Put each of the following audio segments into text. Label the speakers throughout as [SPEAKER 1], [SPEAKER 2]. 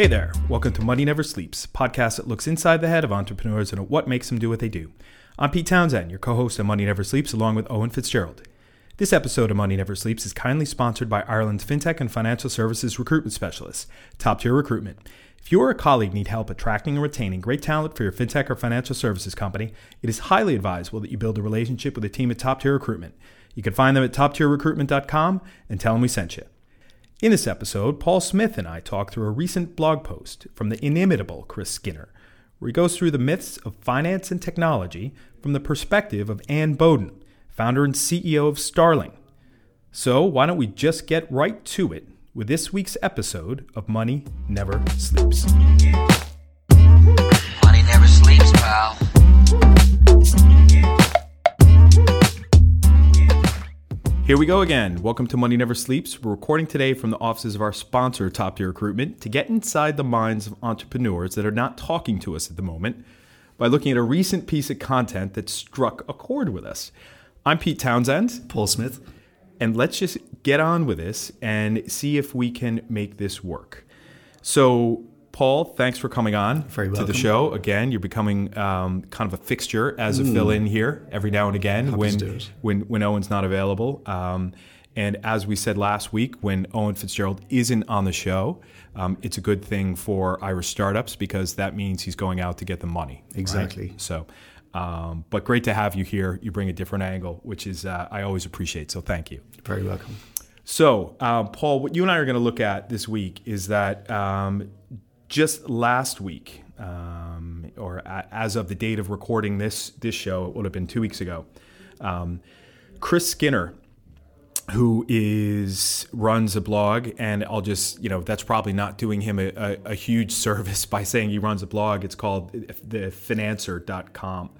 [SPEAKER 1] Hey there, welcome to Money Never Sleeps, podcast that looks inside the head of entrepreneurs and at what makes them do what they do. I'm Pete Townsend, your co host of Money Never Sleeps, along with Owen Fitzgerald. This episode of Money Never Sleeps is kindly sponsored by Ireland's fintech and financial services recruitment Specialist, Top Tier Recruitment. If you or a colleague need help attracting and retaining great talent for your fintech or financial services company, it is highly advisable that you build a relationship with a team at Top Tier Recruitment. You can find them at toptierrecruitment.com and tell them we sent you. In this episode, Paul Smith and I talk through a recent blog post from the inimitable Chris Skinner, where he goes through the myths of finance and technology from the perspective of Anne Boden, founder and CEO of Starling. So, why don't we just get right to it with this week's episode of Money Never Sleeps?
[SPEAKER 2] Money never sleeps, pal.
[SPEAKER 1] Here we go again. Welcome to Money Never Sleeps. We're recording today from the offices of our sponsor, Top Tier Recruitment, to get inside the minds of entrepreneurs that are not talking to us at the moment by looking at a recent piece of content that struck a chord with us. I'm Pete Townsend,
[SPEAKER 3] Paul Smith.
[SPEAKER 1] and let's just get on with this and see if we can make this work. So, Paul, thanks for coming on
[SPEAKER 3] Very
[SPEAKER 1] to the show. Again, you're becoming um, kind of a fixture as a fill-in here every now and again
[SPEAKER 3] Happy
[SPEAKER 1] when, when when Owen's not available. Um, and as we said last week, when Owen Fitzgerald isn't on the show, um, it's a good thing for Irish startups because that means he's going out to get the money. right?
[SPEAKER 3] Exactly.
[SPEAKER 1] So, um, but great to have you here. You bring a different angle, which is uh, I always appreciate. So thank you.
[SPEAKER 3] Very welcome.
[SPEAKER 1] So, um, Paul, what you and I are going to look at this week is that um, just last week, um, or a- as of the date of recording this this show, it would have been two weeks ago. Um, Chris Skinner, who is runs a blog, and I'll just you know that's probably not doing him a, a, a huge service by saying he runs a blog. It's called thefinanser.com.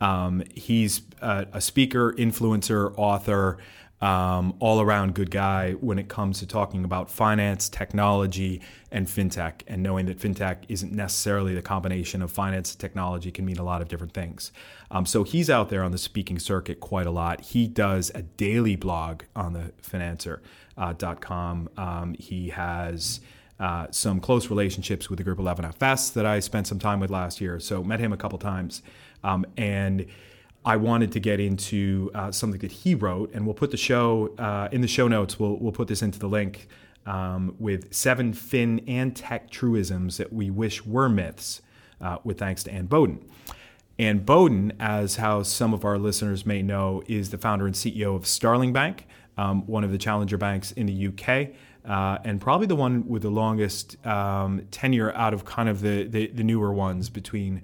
[SPEAKER 1] Um, he's a, a speaker, influencer, author, um, all around good guy when it comes to talking about finance, technology, and fintech. And knowing that fintech isn't necessarily the combination of finance and technology can mean a lot of different things. Um, so he's out there on the speaking circuit quite a lot. He does a daily blog on the finanser.com. Um, he has uh, some close relationships with the group 11FS that I spent some time with last year. So met him a couple times. Um, and I wanted to get into uh, something that he wrote, and we'll put the show uh, in the show notes. We'll, we'll put this into the link um, with seven fin and tech truisms that we wish were myths, uh, with thanks to Anne Boden. Anne Boden, as how some of our listeners may know, is the founder and CEO of Starling Bank, um, one of the challenger banks in the UK, uh, and probably the one with the longest um, tenure out of kind of the, the, the newer ones between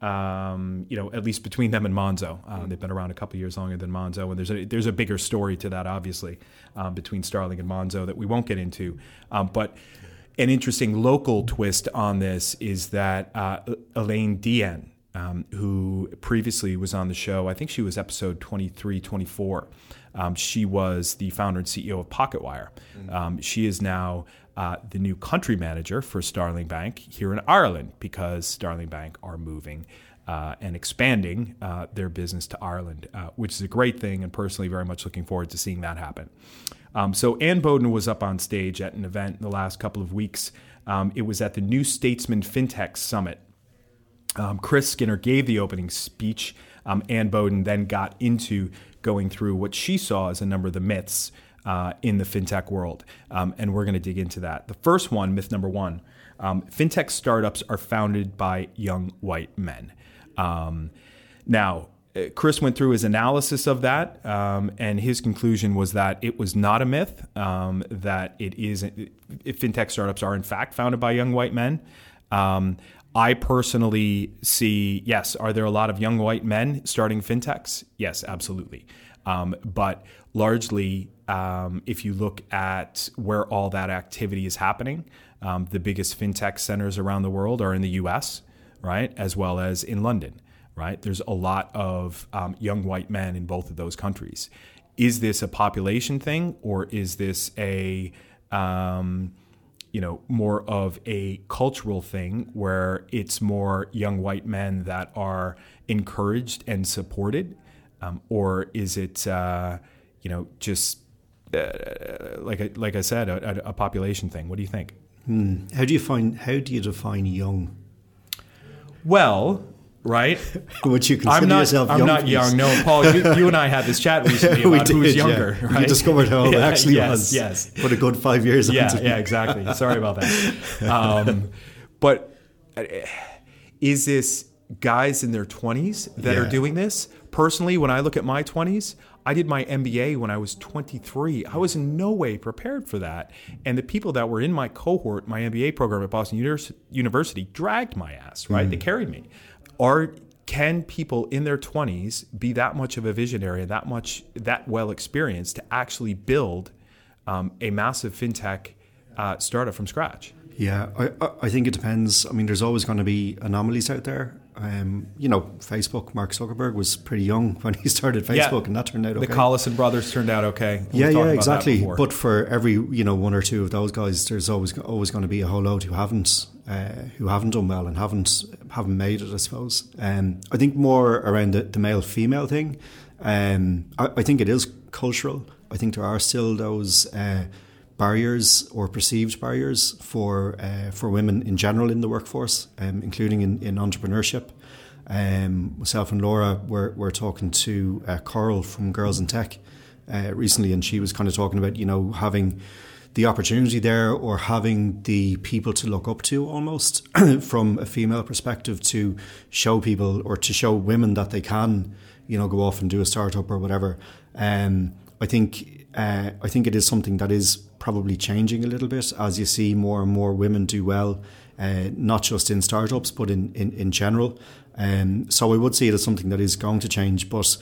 [SPEAKER 1] um, you know, at least between them and Monzo. Um, they've been around a couple years longer than Monzo, and there's a there's a bigger story to that, obviously, um, between Starling and Monzo that we won't get into. Um, but an interesting local twist on this is that uh, Elaine Deehan, um, who previously was on the show, I think she was episode 23, 24. Um, she was the founder and CEO of Pocketwire. Um, she is now uh, the new country manager for Starling Bank here in Ireland because Starling Bank are moving uh, and expanding uh, their business to Ireland, uh, which is a great thing, and personally very much looking forward to seeing that happen. Um, so Anne Boden was up on stage at an event in the last couple of weeks. Um, it was at the New Statesman FinTech Summit. Um, Chris Skinner gave the opening speech. Um, Anne Boden then got into going through what she saw as a number of the myths uh, in the fintech world. Um, and we're going to dig into that. The first one, myth number one um, fintech startups are founded by young white men. Um, now, uh, Chris went through his analysis of that, um, and his conclusion was that it was not a myth, um, that it is, fintech startups are in fact founded by young white men. Um, I personally see, yes, are there a lot of young white men starting fintechs? Yes, absolutely. Um, but largely, um, if you look at where all that activity is happening, um, the biggest fintech centers around the world are in the US, right, as well as in London, right? There's a lot of um, young white men in both of those countries. Is this a population thing or is this a um, you know, more of a cultural thing where it's more young white men that are encouraged and supported, um, or is it, uh, you know, just like I, like I said, a, a population thing? What do you think?
[SPEAKER 3] How do you find? How do you define young?
[SPEAKER 1] Well, right?
[SPEAKER 3] Would you consider
[SPEAKER 1] I'm not.
[SPEAKER 3] yourself
[SPEAKER 1] I'm
[SPEAKER 3] young?
[SPEAKER 1] not
[SPEAKER 3] please?
[SPEAKER 1] young. No, Paul. You, you and I had this chat recently about
[SPEAKER 3] did,
[SPEAKER 1] who's
[SPEAKER 3] yeah.
[SPEAKER 1] younger. Right?
[SPEAKER 3] You discovered how old I
[SPEAKER 1] Yeah,
[SPEAKER 3] actually
[SPEAKER 1] yes,
[SPEAKER 3] was.
[SPEAKER 1] Yes.
[SPEAKER 3] Put a good five years
[SPEAKER 1] yeah, yeah, exactly. Sorry about that. Um, but uh, is this guys in their 20s that are doing this? Personally, when I look at my 20s, I did my MBA when I was 23. I was in no way prepared for that. And the people that were in my cohort, my MBA program at Boston Univers- University, dragged my ass, right? They carried me. Are can people in their 20s be that much of a visionary, that much that well experienced to actually build um, a massive fintech uh, startup from scratch?
[SPEAKER 3] Yeah, I- I think it depends. I mean, there's always going to be anomalies out there. Um, you know, Facebook. Mark Zuckerberg was pretty young when he started Facebook, and that turned out okay.
[SPEAKER 1] The Collison brothers turned out okay.
[SPEAKER 3] Yeah, yeah, exactly. But for every you know one or two of those guys, there's always always going to be a whole load who haven't uh, who haven't done well and haven't haven't made it. I suppose. Um, I think more around the, the male female thing. Um, I, I think it is cultural. I think there are still those. Uh, barriers or perceived barriers for uh, for women in general in the workforce, um, including in, in entrepreneurship. Um, myself and Laura were, were talking to uh, Coral from Girls in Tech uh, recently, and she was kind of talking about you know having the opportunity there or having the people to look up to almost from a female perspective to show people or to show women that they can you know go off and do a startup or whatever. Um, I think uh, I think it is something that is probably changing a little bit as you see more and more women do well, uh, not just in startups but in in, in general. Um, so I would see it as something that is going to change, but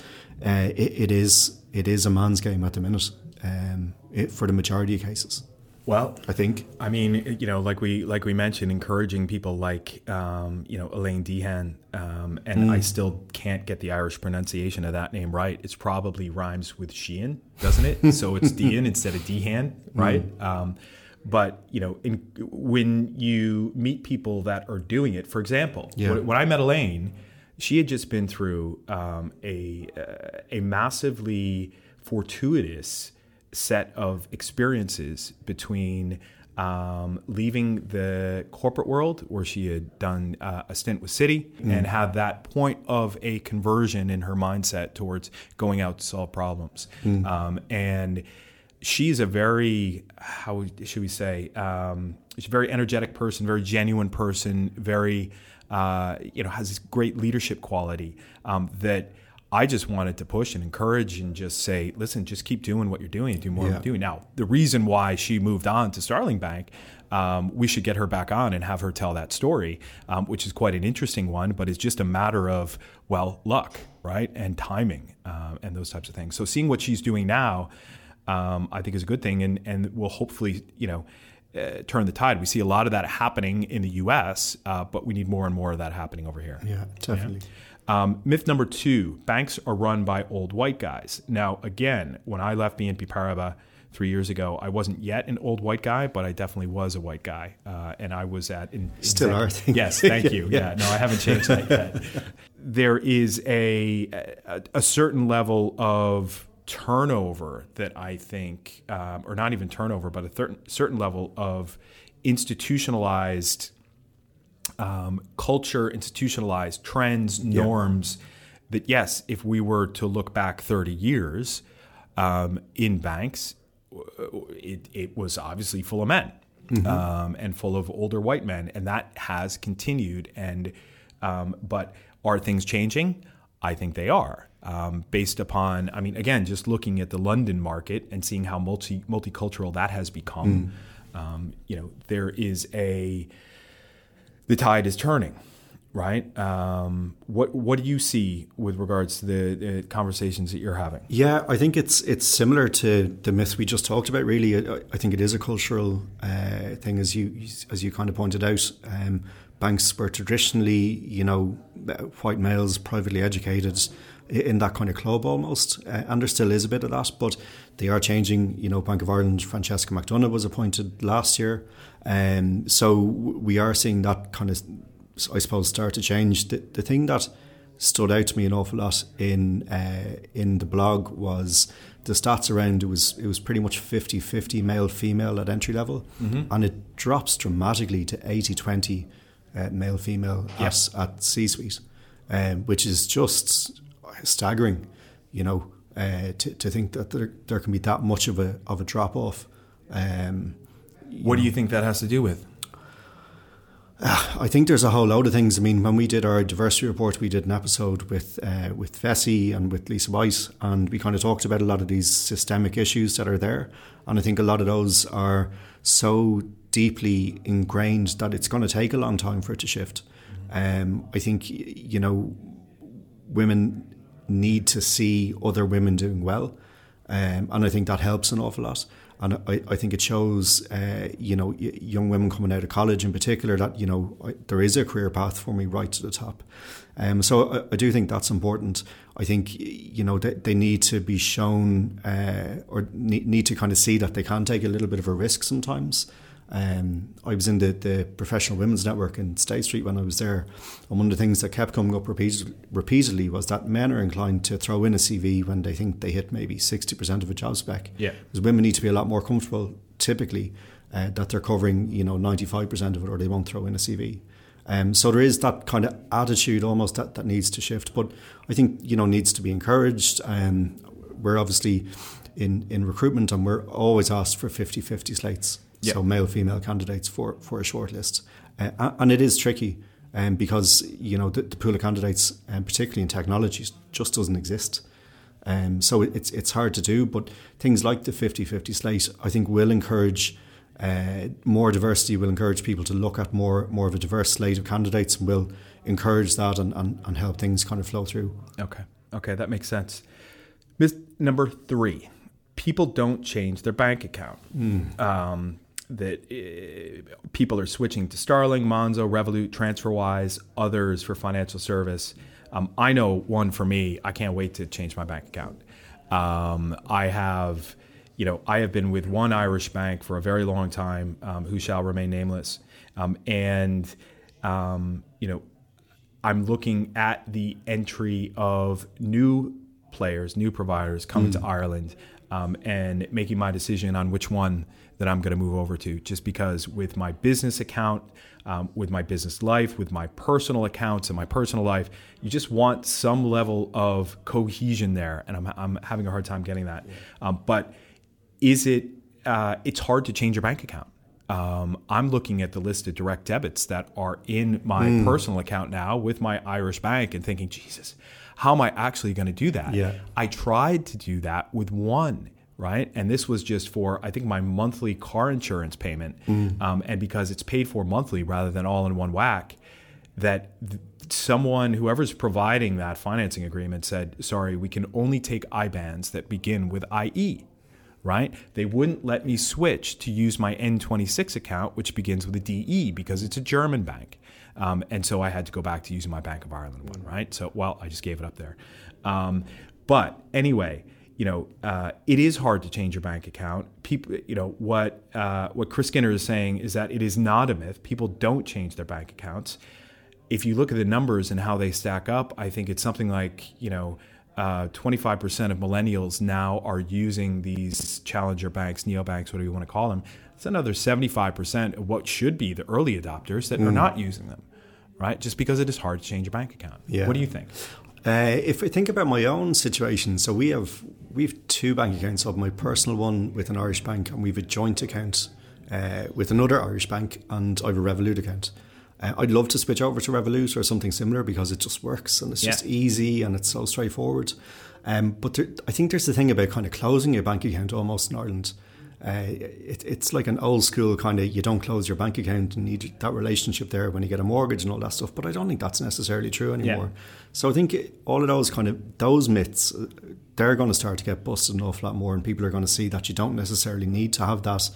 [SPEAKER 3] uh, it, it is it is a man's game at the minute um, it, for the majority of cases.
[SPEAKER 1] Well,
[SPEAKER 3] I think.
[SPEAKER 1] I mean, you know, like we like we mentioned, encouraging people like um, you know Elaine Deehan, um, and
[SPEAKER 3] Mm.
[SPEAKER 1] I still can't get the Irish pronunciation of that name right. It's probably rhymes with Sheehan, doesn't it? so it's Dehan instead of Dehan, right?
[SPEAKER 3] Mm.
[SPEAKER 1] Um, but you know, in, when you meet people that are doing it, for example,
[SPEAKER 3] Yeah.
[SPEAKER 1] when, when I met Elaine, she had just been through um, a uh, a massively fortuitous set of experiences between um, leaving the corporate world where she had done uh, a stint with Citi and had that point of a conversion in her mindset towards going out to solve problems. Um, and she's a very, how should we say, um, she's a very energetic person, very genuine person, very, uh, you know, has this great leadership quality um, that I just wanted to push and encourage and just say, listen, just keep doing what you're doing and do more
[SPEAKER 3] Yeah.
[SPEAKER 1] of what you're doing. Now, the reason why she moved on to Starling Bank, um, we should get her back on and have her tell that story, um, which is quite an interesting one, but it's just a matter of, well, luck, right? And timing um, and those types of things. So seeing what she's doing now, um, I think is a good thing and, and will hopefully, you know, uh, turn the tide. We see a lot of that happening in the U.S., uh, but we need more and more of that happening over here.
[SPEAKER 3] Yeah, definitely.
[SPEAKER 1] Um, myth number two: banks are run by old white guys. Now, again, when I left BNP Paribas three years ago, I wasn't yet an old white guy, but I definitely was a white guy, uh, and I was at in,
[SPEAKER 3] Still are, I.
[SPEAKER 1] Yes, thank you.
[SPEAKER 3] Yeah.
[SPEAKER 1] yeah, no, I haven't changed that yet. there is a, a a certain level of turnover that I think, um, or not even turnover, but a certain certain level of institutionalized um, culture, institutionalized trends, norms. That yes, if we were to look back 30 years um, in banks, it, it was obviously full of men um, and full of older white men, and that has continued. And um, but are things changing? I think they are. Um, based upon, I mean, again, just looking at the London market and seeing how multi multicultural that has become, um, you know, there is a the tide is turning, right? Um, what what do you see with regards to the, the conversations that you're having?
[SPEAKER 3] Yeah, I think it's it's similar to the myth we just talked about. Really, I, I think it is a cultural uh, thing, as you as you kind of pointed out. Um, banks were traditionally, you know, uh, white males, privately educated, in that kind of club almost, uh, and there still is a bit of that, but they are changing. You know, Bank of Ireland, Francesca McDonagh was appointed last year, um, so we are seeing that kind of, I suppose, start to change. The, the thing that stood out to me an awful lot in uh, in the blog was the stats around it was it was pretty much 50-50 male female at entry level
[SPEAKER 1] Mm-hmm.
[SPEAKER 3] and it drops dramatically to 80-20 uh, male female at, at C-suite um, which is just staggering you know uh, to, to think that there, there can be that much of a of a drop off um,
[SPEAKER 1] What do you think that has to do with?
[SPEAKER 3] I think there's a whole load of things. I mean, when we did our diversity report, we did an episode with uh, with Vessi and with Lisa White, and we kind of talked about a lot of these systemic issues that are there. And I think a lot of those are so deeply ingrained that it's going to take a long time for it to shift. Um, I think you know women need to see other women doing well, um, and I think that helps an awful lot. And I, I think it shows, uh, you know, young women coming out of college in particular that you know I, there is a career path for me right to the top. Um, so I, I do think that's important. I think you know they, they need to be shown uh, or need, need to kind of see that they can take a little bit of a risk sometimes. Um, I was in the, the Professional Women's Network in State Street when I was there, and one of the things that kept coming up repeated, repeatedly was that men are inclined to throw in a CV when they think they hit maybe 60% of a job spec.
[SPEAKER 1] Yeah.
[SPEAKER 3] Because women need to be a lot more comfortable, typically, uh, that they're covering, you know, 95% of it or they won't throw in a CV. Um, so there is that kind of attitude almost that, that needs to shift, but I think, you know, needs to be encouraged. Um, we're obviously in, in recruitment and we're always asked for 50-50 slates.
[SPEAKER 1] Yeah.
[SPEAKER 3] So male female candidates for for a shortlist, uh, and it is tricky, um, because you know the, the pool of candidates, um, particularly in technology, just doesn't exist. Um, so it, it's it's hard to do, but things like the 50-50 slate, I think, will encourage uh, more diversity. Will encourage people to look at more more of a diverse slate of candidates, and will encourage that and, and, and help things kind of flow through.
[SPEAKER 1] Okay. Okay, that makes sense. Myth number three: people don't change their bank account. Um, that uh, people are switching to Starling, Monzo, Revolut, TransferWise, others for financial service. Um, I know one for me. I can't wait to change my bank account. Um, I have, you know, I have been with one Irish bank for a very long time, um, who shall remain nameless, um, and um, you know, I'm looking at the entry of new players, new providers coming to Ireland, um, and making my decision on which one that I'm going to move over to. Just because with my business account, um, with my business life, with my personal accounts and my personal life, you just want some level of cohesion there, and I'm, I'm having a hard time getting that. Um, but is it? Uh, it's hard to change your bank account. Um, I'm looking at the list of direct debits that are in my personal account now with my Irish bank and thinking, Jesus, how am I actually going to do that?
[SPEAKER 3] Yeah.
[SPEAKER 1] I tried to do that with one, right? And this was just for, I think, my monthly car insurance payment. Um, and because it's paid for monthly rather than all in one whack, that th- someone, whoever's providing that financing agreement, said, sorry, we can only take IBANs that begin with IE right? They wouldn't let me switch to use my N26 account, which begins with a DE because it's a German bank. Um, and so I had to go back to using my Bank of Ireland one, right? So, well, I just gave it up there. Um, but anyway, you know, uh, it is hard to change your bank account. People, you know, what uh, what Chris Skinner is saying is that it is not a myth. People don't change their bank accounts. If you look at the numbers and how they stack up, I think it's something like you know uh, 25% of millennials now are using these challenger banks, neobanks, whatever you want to call them. It's another 75% of what should be the early adopters that are not using them, right? Just because it is hard to change your bank account.
[SPEAKER 3] Yeah.
[SPEAKER 1] What do you think?
[SPEAKER 3] Uh, if I think about my own situation, so we have we have two bank accounts. I have my personal one with an Irish bank, and we have a joint account uh, with another Irish bank, and I have a Revolut account. Uh, I'd love to switch over to Revolut or something similar because it just works and it's
[SPEAKER 1] Yeah.
[SPEAKER 3] just easy and it's so straightforward. Um, but there, I think there's the thing about kind of closing your bank account almost in Ireland. Uh, it, it's like an old school kind of you don't close your bank account and need that relationship there when you get a mortgage and all that stuff. But I don't think that's necessarily true anymore. So I think all of those kind of those myths, uh, they're going to start to get busted an awful lot more, and people are going to see that you don't necessarily need to have that,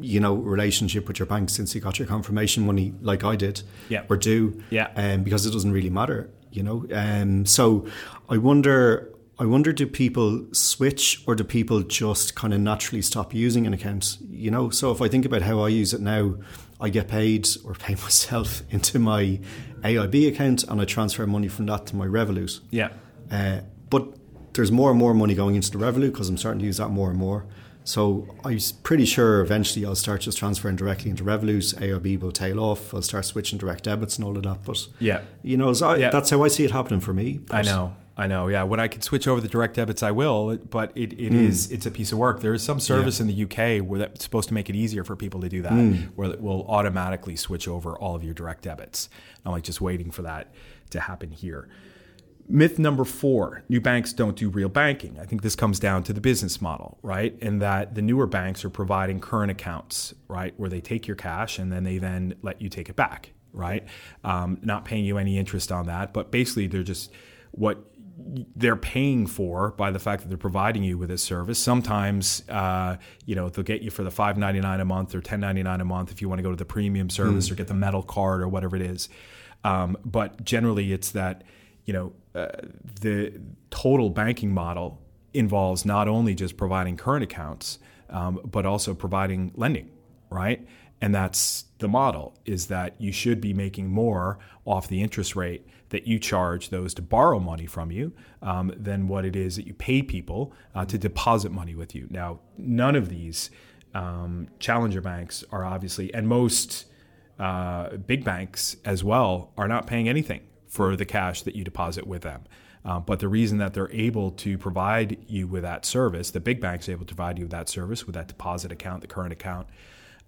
[SPEAKER 3] you know, relationship with your bank since you got your confirmation money, like I did,
[SPEAKER 1] Yeah.
[SPEAKER 3] or do,
[SPEAKER 1] Yeah.
[SPEAKER 3] um, because it doesn't really matter, you know. Um, so I wonder. I wonder, do people switch or do people just kind of naturally stop using an account? You know, so if I think about how I use it now, I get paid or pay myself into my AIB account and I transfer money from that to my Revolut.
[SPEAKER 1] Yeah.
[SPEAKER 3] Uh, but there's more and more money going into the Revolut because I'm starting to use that more and more. So I'm pretty sure eventually I'll start just transferring directly into Revolut. AIB will tail off. I'll start switching direct debits and all of that. But
[SPEAKER 1] Yeah.
[SPEAKER 3] you know, so I,
[SPEAKER 1] Yeah.
[SPEAKER 3] that's how I see it happening for me.
[SPEAKER 1] I know. I know. Yeah. When I can switch over the direct debits, I will. But it, it is it's a piece of work. There is some service in the UK where that's supposed to make it easier for people to do that, where it will automatically switch over all of your direct debits. I'm like just waiting for that to happen here. Myth number four new banks don't do real banking. I think this comes down to the business model, right? And that the newer banks are providing current accounts, right? Where they take your cash and then they then let you take it back, right? Um, not paying you any interest on that. But basically, they're just what they're paying for by the fact that they're providing you with this service. Sometimes, uh, you know, they'll get you for the five ninety nine a month or ten ninety nine a month if you want to go to the premium service or get the metal card or whatever it is. Um, but generally, it's that you know uh, the total banking model involves not only just providing current accounts, um, but also providing lending, right? And that's the model is that you should be making more off the interest rate that you charge those to borrow money from you um, than what it is that you pay people uh, to deposit money with you. Now, none of these um, challenger banks are obviously, and most uh, big banks as well, are not paying anything for the cash that you deposit with them. Uh, but the reason that they're able to provide you with that service, the big banks able to provide you with that service, with that deposit account, the current account,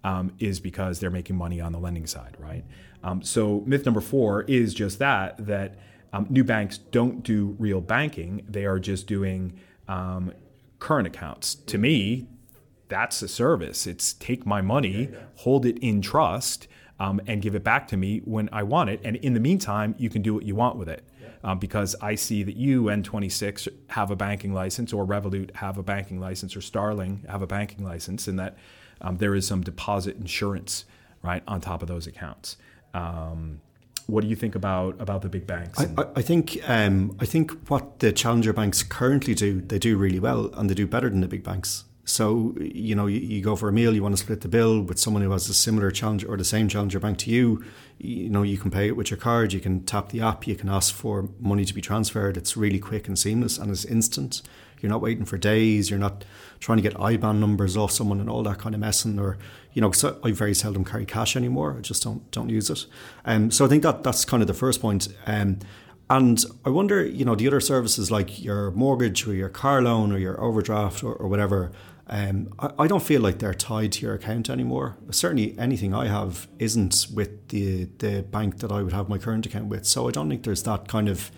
[SPEAKER 1] um, is because they're making money on the lending side, right? Um, so myth number four is just that that um, new banks don't do real banking; they are just doing um, current accounts. To me, that's a service. It's take my money, hold it in trust, um, and give it back to me when I want it. And in the meantime, you can do what you want with it. Um, because I see that you, N26, have a banking license, or Revolut have a banking license, or Starling have a banking license, and that um, there is some deposit insurance right on top of those accounts. Um, what do you think about about the big banks?
[SPEAKER 3] I, I- I think um, I think what the challenger banks currently do, they do really well, and they do better than the big banks. So you know, you, you go for a meal, you want to split the bill with someone who has a similar challenge or the same challenger bank to you. You know, you can pay it with your card, you can tap the app, you can ask for money to be transferred. It's really quick and seamless, and it's instant. You're not waiting for days. You're not trying to get IBAN numbers off someone and all that kind of messing. Or you know, I very seldom carry cash anymore. I just don't don't use it. Um, so I think that that's kind of the first point. Um, and I wonder, you know, the other services like your mortgage or your car loan or your overdraft or, or whatever. Um, I, I don't feel like they're tied to your account anymore. Certainly, anything I have isn't with the the bank that I would have my current account with. So I don't think there's that kind of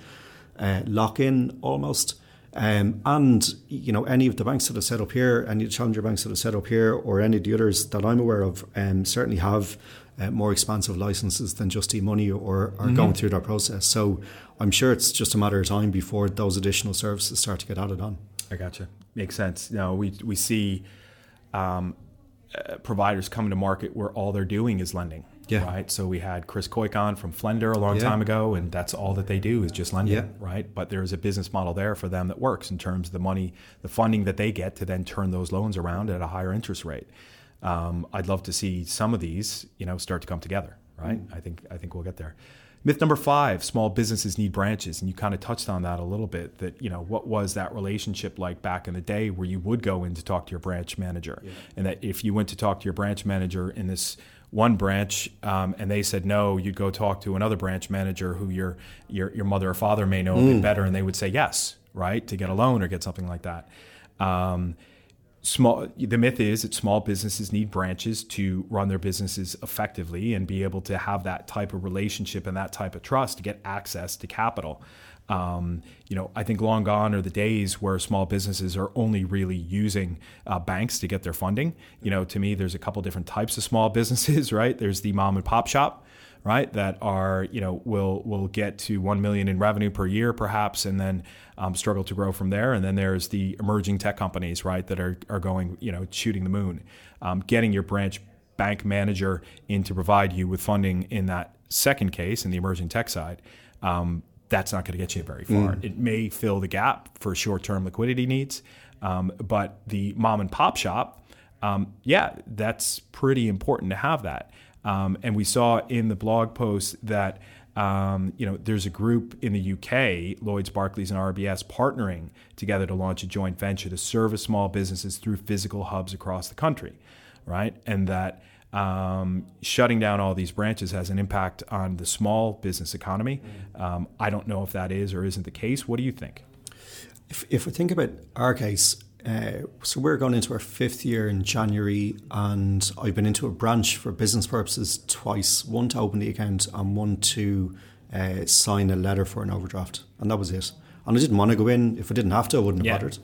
[SPEAKER 3] uh, lock in almost. Um, and you know any of the banks that are set up here, any of the challenger banks that are set up here, or any of the others that I'm aware of, um, certainly have uh, more expansive licenses than Just E-Money or are going through that process. So I'm sure it's just a matter of time before those additional services start to get added on.
[SPEAKER 1] I gotcha. Makes sense. No, we we see um, uh, providers coming to market where all they're doing is lending.
[SPEAKER 3] Yeah.
[SPEAKER 1] Right. So we had Chris Koikon from Flender a long
[SPEAKER 3] Yeah.
[SPEAKER 1] time ago, and that's all that they do is just lending.
[SPEAKER 3] Yeah.
[SPEAKER 1] Right. But there is a business model there for them that works in terms of the money, the funding that they get to then turn those loans around at a higher interest rate. Um, I'd love to see some of these, you know, start to come together. Right. I think I think we'll get there. Myth number five: small businesses need branches, and you kind of touched on that a little bit. That you know, what was that relationship like back in the day, where you would go in to talk to your branch manager, and that if you went to talk to your branch manager in this one branch, um, and they said no, you'd go talk to another branch manager who your your your mother or father may know a bit better, and they would say yes, right, to get a loan or get something like that. Um, small the myth is that small businesses need branches to run their businesses effectively and be able to have that type of relationship and that type of trust to get access to capital. Um, you know i think long gone are the days where small businesses are only really using uh, banks to get their funding. You know to me there's a couple different types of small businesses right? There's the mom and pop shop right? That are you know will will get to one million in revenue per year, perhaps, and then um, struggle to grow from there. And then there's the emerging tech companies, right, that are are going you know shooting the moon, um, getting your branch bank manager in to provide you with funding in that second case in the emerging tech side. Um, that's not going to get you very far. It may fill the gap for short-term liquidity needs, um, but the mom and pop shop, um, yeah, that's pretty important to have that. Um, and we saw in the blog post that um, you know there's a group in the UK, Lloyd's, Barclays, and RBS, partnering together to launch a joint venture to service small businesses through physical hubs across the country, right? And that um, shutting down all these branches has an impact on the small business economy. Um, I don't know if that is or isn't the case. What do you think?
[SPEAKER 3] If, if we think about our case, uh, so we're going into our fifth year in January, and I've been into a branch for business purposes twice one to open the account, and one to uh, sign a letter for an overdraft. And that was it. And I didn't want to go in. If I didn't have to, I wouldn't have
[SPEAKER 1] Yeah.
[SPEAKER 3] bothered.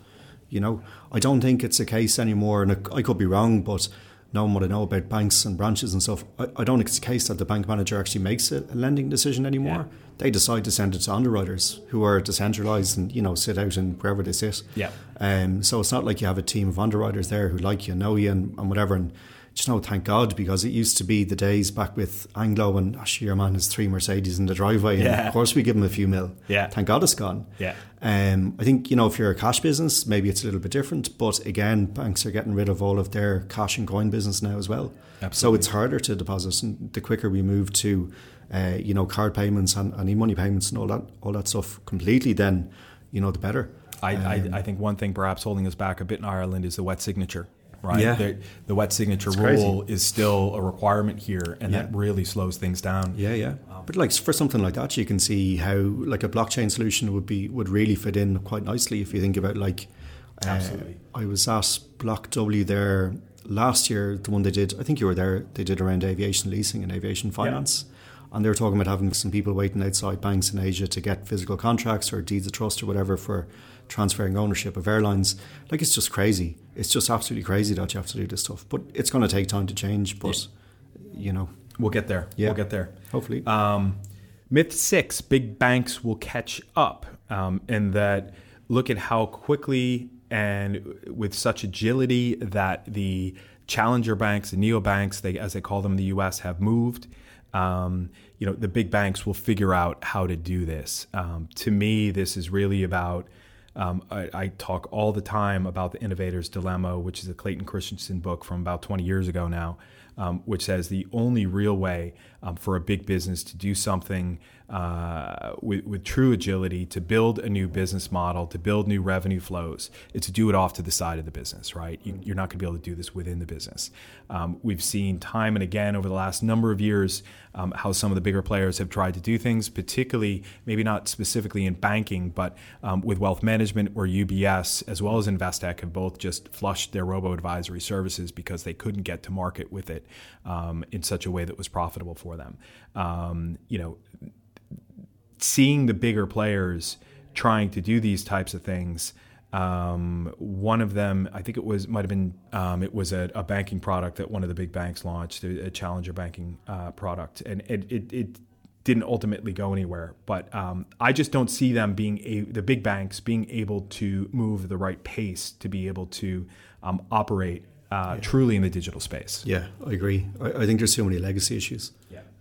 [SPEAKER 3] You know, I don't think it's a case anymore, and I could be wrong, but knowing what I know about banks and branches and stuff, I, I don't think it's the case that the bank manager actually makes a, a lending decision anymore.
[SPEAKER 1] Yeah.
[SPEAKER 3] They decide to send it to underwriters who are decentralised and you know sit out in wherever they sit.
[SPEAKER 1] Yeah.
[SPEAKER 3] Um, so it's not like you have a team of underwriters there who like you, know you, and, and whatever. And just know, thank God, because it used to be the days back with Anglo and oh, your man has three Mercedes in the driveway, and
[SPEAKER 1] Yeah.
[SPEAKER 3] of course we give him a few mil.
[SPEAKER 1] Yeah.
[SPEAKER 3] Thank God it's gone.
[SPEAKER 1] Yeah.
[SPEAKER 3] Um, I think you know if you're a cash business, maybe it's a little bit different. But again, banks are getting rid of all of their cash and coin business now as well.
[SPEAKER 1] Absolutely.
[SPEAKER 3] So it's harder to deposit, and the quicker we move to, uh, you know, card payments and, and e-money payments and all that, all that stuff completely, then you know the better.
[SPEAKER 1] I, I, I think one thing perhaps holding us back a bit in Ireland is the wet signature. Right,
[SPEAKER 3] Yeah.
[SPEAKER 1] the, the wet signature
[SPEAKER 3] crazy.
[SPEAKER 1] rule is still a requirement here, and that really slows things down.
[SPEAKER 3] Yeah, yeah. But like for something like that, you can see how like a blockchain solution would be would really fit in quite nicely if you think about like. uh,
[SPEAKER 1] Absolutely.
[SPEAKER 3] I was at Block W there last year. The one they did, I think you were there. They did around aviation leasing and aviation finance, and they were talking about having some people waiting outside banks in Asia to get physical contracts or deeds of trust or whatever for transferring ownership of airlines. Like it's just crazy. It's just absolutely crazy that you have to do this stuff. But it's going to take time to change. But you know,
[SPEAKER 1] We'll get there.
[SPEAKER 3] Yeah.
[SPEAKER 1] We'll get there.
[SPEAKER 3] hopefully.
[SPEAKER 1] Um, myth six: big banks will catch up, um, and that look at how quickly and with such agility that the challenger banks, the neobanks, they as they call them in the U.S., have moved. Um, you know, the big banks will figure out how to do this. Um, to me, this is really about. Um, I, I talk all the time about the Innovator's Dilemma, which is a Clayton Christensen book from about 20 years ago now, um, which says the only real way um, for a big business to do something uh, with, with true agility, to build a new business model, to build new revenue flows, is to do it off to the side of the business, right? You, you're not going to be able to do this within the business. Um, we've seen time and again over the last number of years um, how some of the bigger players have tried to do things, particularly maybe not specifically in banking, but um, with wealth management or UBS as well as Investec have both just flushed their robo advisory services because they couldn't get to market with it um, in such a way that was profitable for them. Um, you know, seeing the bigger players trying to do these types of things. Um, one of them, I think it was, might have been, um, it was a, a banking product that one of the big banks launched, a, a challenger banking uh, product, and it, it, it didn't ultimately go anywhere. But um, I just don't see them being a, the big banks being able to move the right pace to be able to um, operate uh, truly in the digital space.
[SPEAKER 3] Yeah, I agree. I, I think there's so many legacy issues.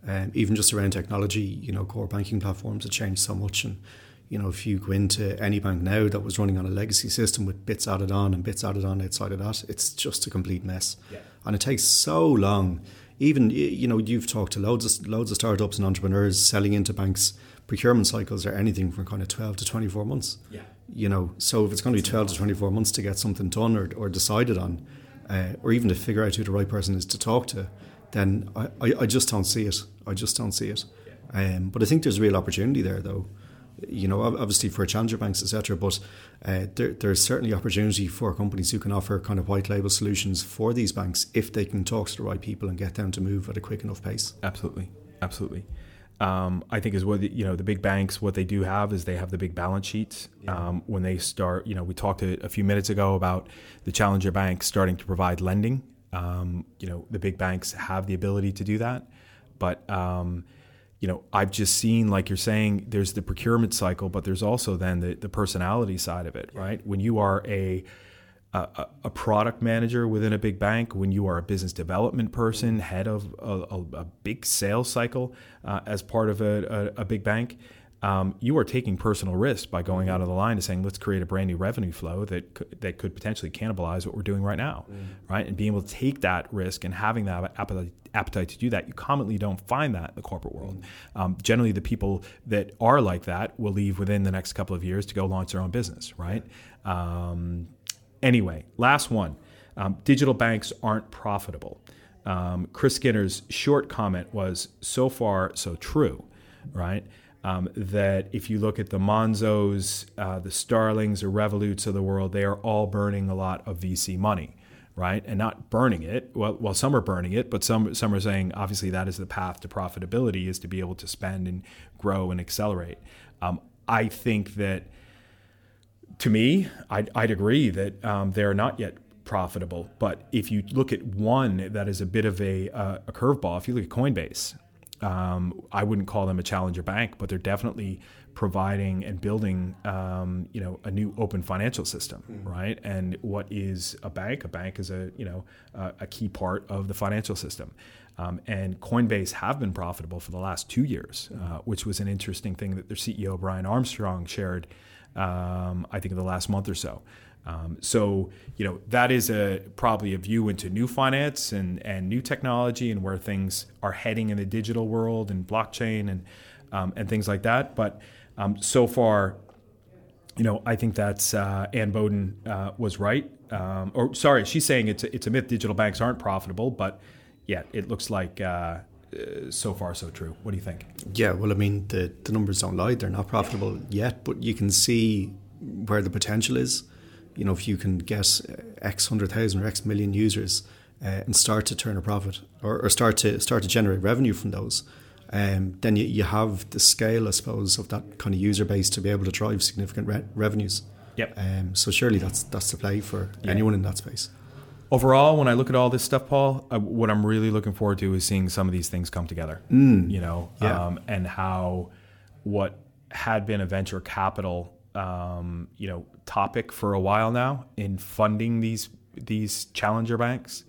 [SPEAKER 3] Um, even just around technology, you know, core banking platforms have changed so much. And, you know, if you go into any bank now that was running on a legacy system with bits added on and bits added on outside of that, it's just a complete mess.
[SPEAKER 1] Yeah.
[SPEAKER 3] And it takes so long. Even, you know, you've talked to loads of, loads of startups and entrepreneurs selling into banks. Procurement cycles are anything from kind of 12 to 24 months.
[SPEAKER 1] Yeah.
[SPEAKER 3] You know, so if it's going to be 12 to 24 months to get something done or, or decided on, uh, or even to figure out who the right person is to talk to, then I, I, I just don't see it. I just don't see it. Um, but I think there's real opportunity there, though. You know, obviously for challenger banks, etc. But uh, there, there's certainly opportunity for companies who can offer kind of white label solutions for these banks if they can talk to the right people and get them to move at a quick enough pace.
[SPEAKER 1] Absolutely, absolutely. Um, I think is what you know the big banks. What they do have is they have the big balance sheets. Um, when they start, you know, we talked a, a few minutes ago about the challenger banks starting to provide lending. Um, you know, the big banks have the ability to do that, but um, you know, I've just seen, like you're saying, there's the procurement cycle, but there's also then the, the personality side of it, right? When you are a a, a product manager within a big bank, when you are a business development person, head of a, a, a big sales cycle uh, as part of a, a, a big bank, um, you are taking personal risk by going out of the line and saying, let's create a brand new revenue flow that could, that could potentially cannibalize what we're doing right now, mm. right? And being able to take that risk and having that appetite, appetite to do that, you commonly don't find that in the corporate world. Mm. Um, generally, the people that are like that will leave within the next couple of years to go launch their own business, right? Um, anyway, last one. Um, digital banks aren't profitable. Um, Chris Skinner's short comment was so far so true, right? Um, that if you look at the Monzos, uh, the Starlings, or Revoluts of the world, they are all burning a lot of VC money, right? And not burning it. Well, well, some are burning it, but some some are saying obviously that is the path to profitability is to be able to spend and grow and accelerate. Um, I think that to me, I'd, I'd agree that um, they're not yet profitable. But if you look at one that is a bit of a, uh, a curveball, if you look at Coinbase, um, I wouldn't call them a challenger bank, but they're definitely providing and building, um, you know, a new open financial system, mm-hmm. right? And what is a bank? A bank is a you know a, a key part of the financial system. Um, and Coinbase have been profitable for the last two years, mm-hmm. uh, which was an interesting thing that their CEO Brian Armstrong shared, um, I think, in the last month or so. Um, so you know that is a probably a view into new finance and and new technology and where things are heading in the digital world and blockchain and um, and things like that. But um, so far, you know, I think that's uh, Anne Boden uh, was right. Um, or sorry, she's saying it's a, it's a myth. Digital banks aren't profitable, but yeah, it looks like. Uh, uh so far, so true. What do you think?
[SPEAKER 3] Yeah, well, I mean, the, the numbers don't lie. They're not profitable yet, but you can see where the potential is you know, if you can get X hundred thousand or X million users uh, and start to turn a profit or, or, start to start to generate revenue from those, um, then you, you have the scale, I suppose, of that kind of user base to be able to drive significant re- revenues.
[SPEAKER 1] Yep.
[SPEAKER 3] Um, so surely that's that's the play for yeah. anyone in that space.
[SPEAKER 1] Overall, when I look at all this stuff, Paul, uh, what I'm really looking forward to is seeing some of these things come together.
[SPEAKER 3] Mm.
[SPEAKER 1] You know,
[SPEAKER 3] yeah.
[SPEAKER 1] um, and how what had been a venture capital um, you know topic for a while now in funding these these challenger banks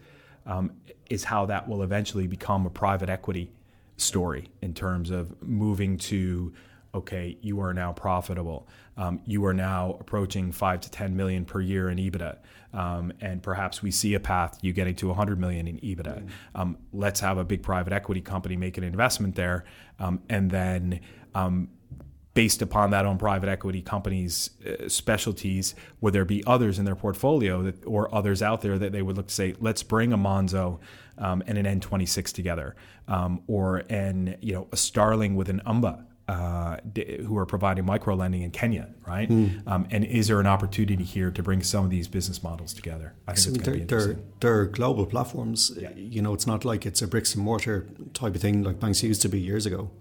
[SPEAKER 1] um, is how that will eventually become a private equity story in terms of moving to okay you are now profitable. Um, you are now approaching 5 to 10 million per year in ebitda. Um, and perhaps we see a path you getting to 100 million in ebitda. Mm. let's have a big private equity company make an investment there. Um, and then um, based upon that own private equity company's uh, specialties, would there be others in their portfolio that, or others out there that they would look to say, let's bring a Monzo um, and an N26 together, um, or an you know a Starling with an Umba. Uh, who are providing micro lending in Kenya, right? Mm. Um, and is there an opportunity here to bring some of these business models together?
[SPEAKER 3] I think so it's they're, be they're, they're, global platforms. Yeah. You know, it's not like it's a bricks and mortar type of thing like banks used to be years ago.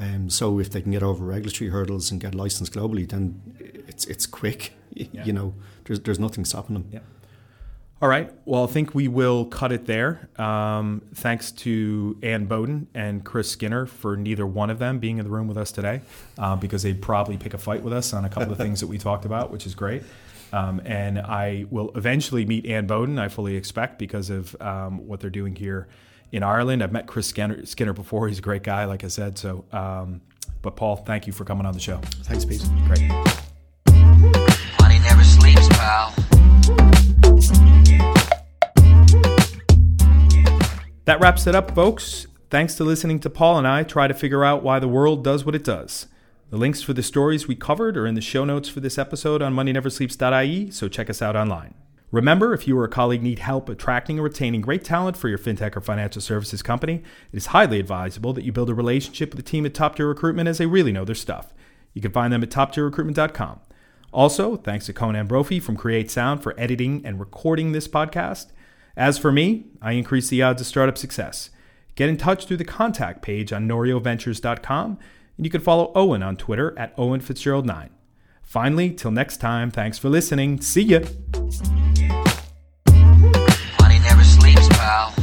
[SPEAKER 3] Um, so if they can get over regulatory hurdles and get licensed globally, then it's it's quick. Yeah. You know, there's there's nothing stopping them.
[SPEAKER 1] Yeah. All right. Well, I think we will cut it there. Um, thanks to Anne Boden and Chris Skinner for neither one of them being in the room with us today, uh, because they'd probably pick a fight with us on a couple of things that we talked about, which is great. Um, and I will eventually meet Anne Boden, I fully expect, because of um, what they're doing here in Ireland. I've met Chris Skinner, Skinner before. He's a great guy, like I said. So, um, but Paul, thank you for coming on the show.
[SPEAKER 3] Thanks, Pete.
[SPEAKER 1] Great.
[SPEAKER 2] Money never sleeps, pal.
[SPEAKER 1] That wraps it up, folks. Thanks to listening to Paul and I try to figure out why the world does what it does. The links for the stories we covered are in the show notes for this episode on moneyneversleeps.ie, so check us out online. Remember, if you or a colleague need help attracting or retaining great talent for your fintech or financial services company, it is highly advisable that you build a relationship with the team at Top Tier Recruitment as they really know their stuff. You can find them at toptierrecruitment.com. Also, thanks to Conan Brophy from Create Sound for editing and recording this podcast. As for me, I increase the odds of startup success. Get in touch through the contact page on norioventures.com, and you can follow Owen on Twitter at Owen Fitzgerald9. Finally, till next time, thanks for listening. See ya.
[SPEAKER 2] Money never sleeps, pal.